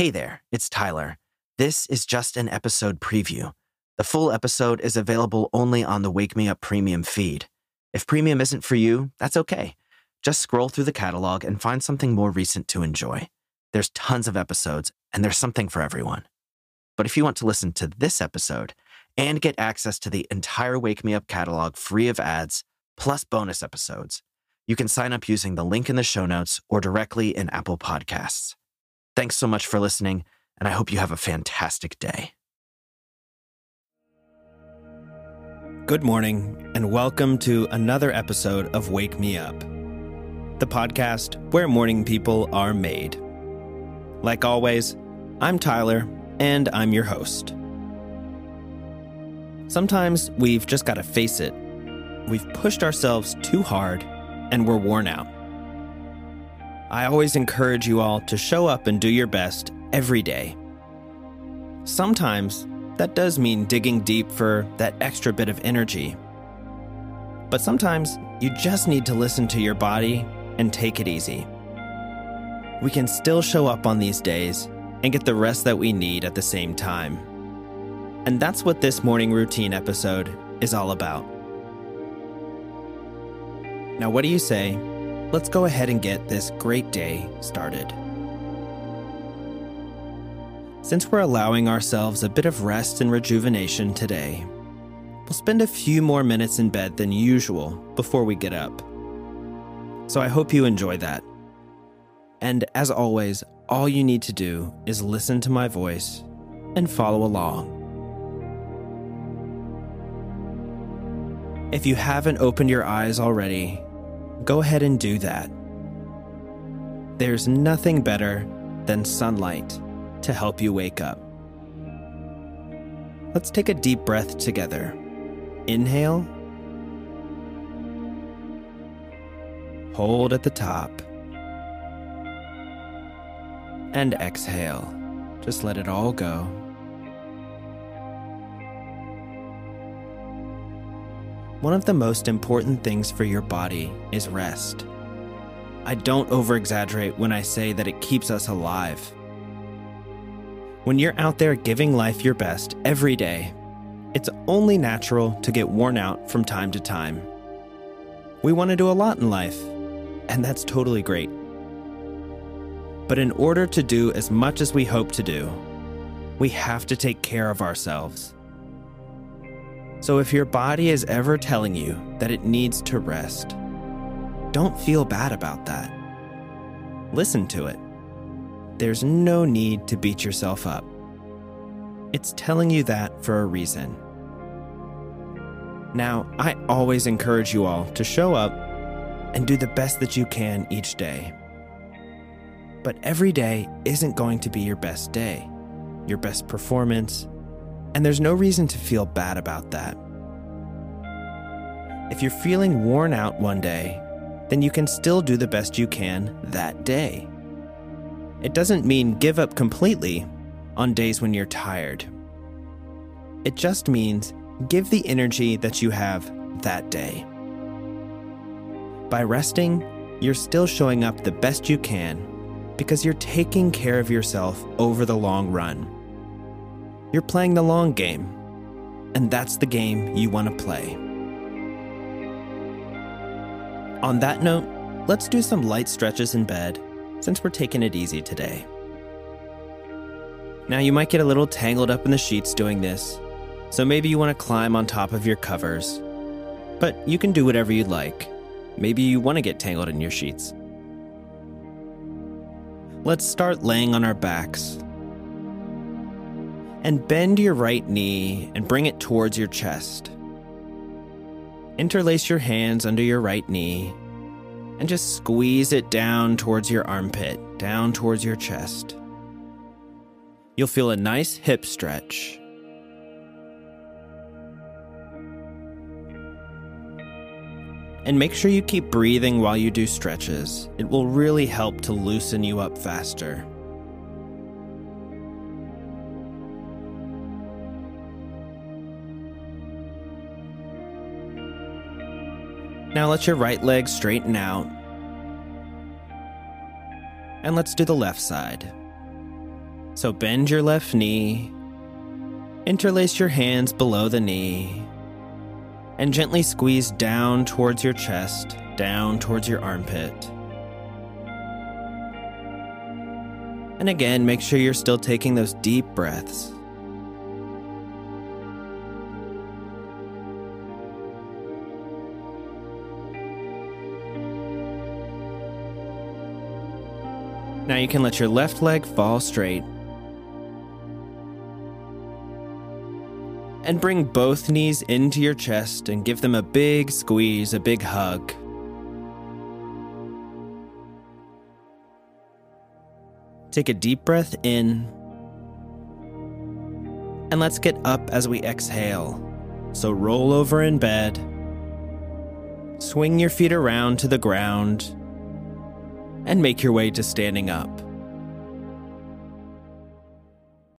Hey there, it's Tyler. This is just an episode preview. The full episode is available only on the Wake Me Up Premium feed. If premium isn't for you, that's okay. Just scroll through the catalog and find something more recent to enjoy. There's tons of episodes, and there's something for everyone. But if you want to listen to this episode and get access to the entire Wake Me Up catalog free of ads, plus bonus episodes, you can sign up using the link in the show notes or directly in Apple Podcasts. Thanks so much for listening, and I hope you have a fantastic day. Good morning, and welcome to another episode of Wake Me Up, the podcast where morning people are made. Like always, I'm Tyler, and I'm your host. Sometimes we've just got to face it. We've pushed ourselves too hard, and we're worn out. I always encourage you all to show up and do your best every day. Sometimes that does mean digging deep for that extra bit of energy. But sometimes you just need to listen to your body and take it easy. We can still show up on these days and get the rest that we need at the same time. And that's what this morning routine episode is all about. Now, what do you say? Let's go ahead and get this great day started. Since we're allowing ourselves a bit of rest and rejuvenation today, we'll spend a few more minutes in bed than usual before we get up. So I hope you enjoy that. And as always, all you need to do is listen to my voice and follow along. If you haven't opened your eyes already, go ahead and do that. There's nothing better than sunlight to help you wake up. Let's take a deep breath together. Inhale, hold at the top, and exhale. Just let it all go. One of the most important things for your body is rest. I don't over exaggerate when I say that it keeps us alive. When you're out there giving life your best every day, it's only natural to get worn out from time to time. We want to do a lot in life, and that's totally great. But in order to do as much as we hope to do, we have to take care of ourselves. So if your body is ever telling you that it needs to rest, don't feel bad about that. Listen to it. There's no need to beat yourself up. It's telling you that for a reason. Now, I always encourage you all to show up and do the best that you can each day. But every day isn't going to be your best day, your best performance, and there's no reason to feel bad about that. If you're feeling worn out one day, then you can still do the best you can that day. It doesn't mean give up completely on days when you're tired. It just means give the energy that you have that day. By resting, you're still showing up the best you can because you're taking care of yourself over the long run. You're playing the long game, and that's the game you want to play. On that note, let's do some light stretches in bed since we're taking it easy today. Now, you might get a little tangled up in the sheets doing this, so maybe you want to climb on top of your covers. But you can do whatever you'd like. Maybe you want to get tangled in your sheets. Let's start laying on our backs. And bend your right knee and bring it towards your chest. Interlace your hands under your right knee and just squeeze it down towards your armpit, down towards your chest. You'll feel a nice hip stretch. And make sure you keep breathing while you do stretches. It will really help to loosen you up faster. Now let your right leg straighten out. And let's do the left side. So bend your left knee, interlace your hands below the knee, and gently squeeze down towards your chest, down towards your armpit. And again, make sure you're still taking those deep breaths. Now you can let your left leg fall straight. And bring both knees into your chest and give them a big squeeze, a big hug. Take a deep breath in. And let's get up as we exhale. So roll over in bed. Swing your feet around to the ground and make your way to standing up.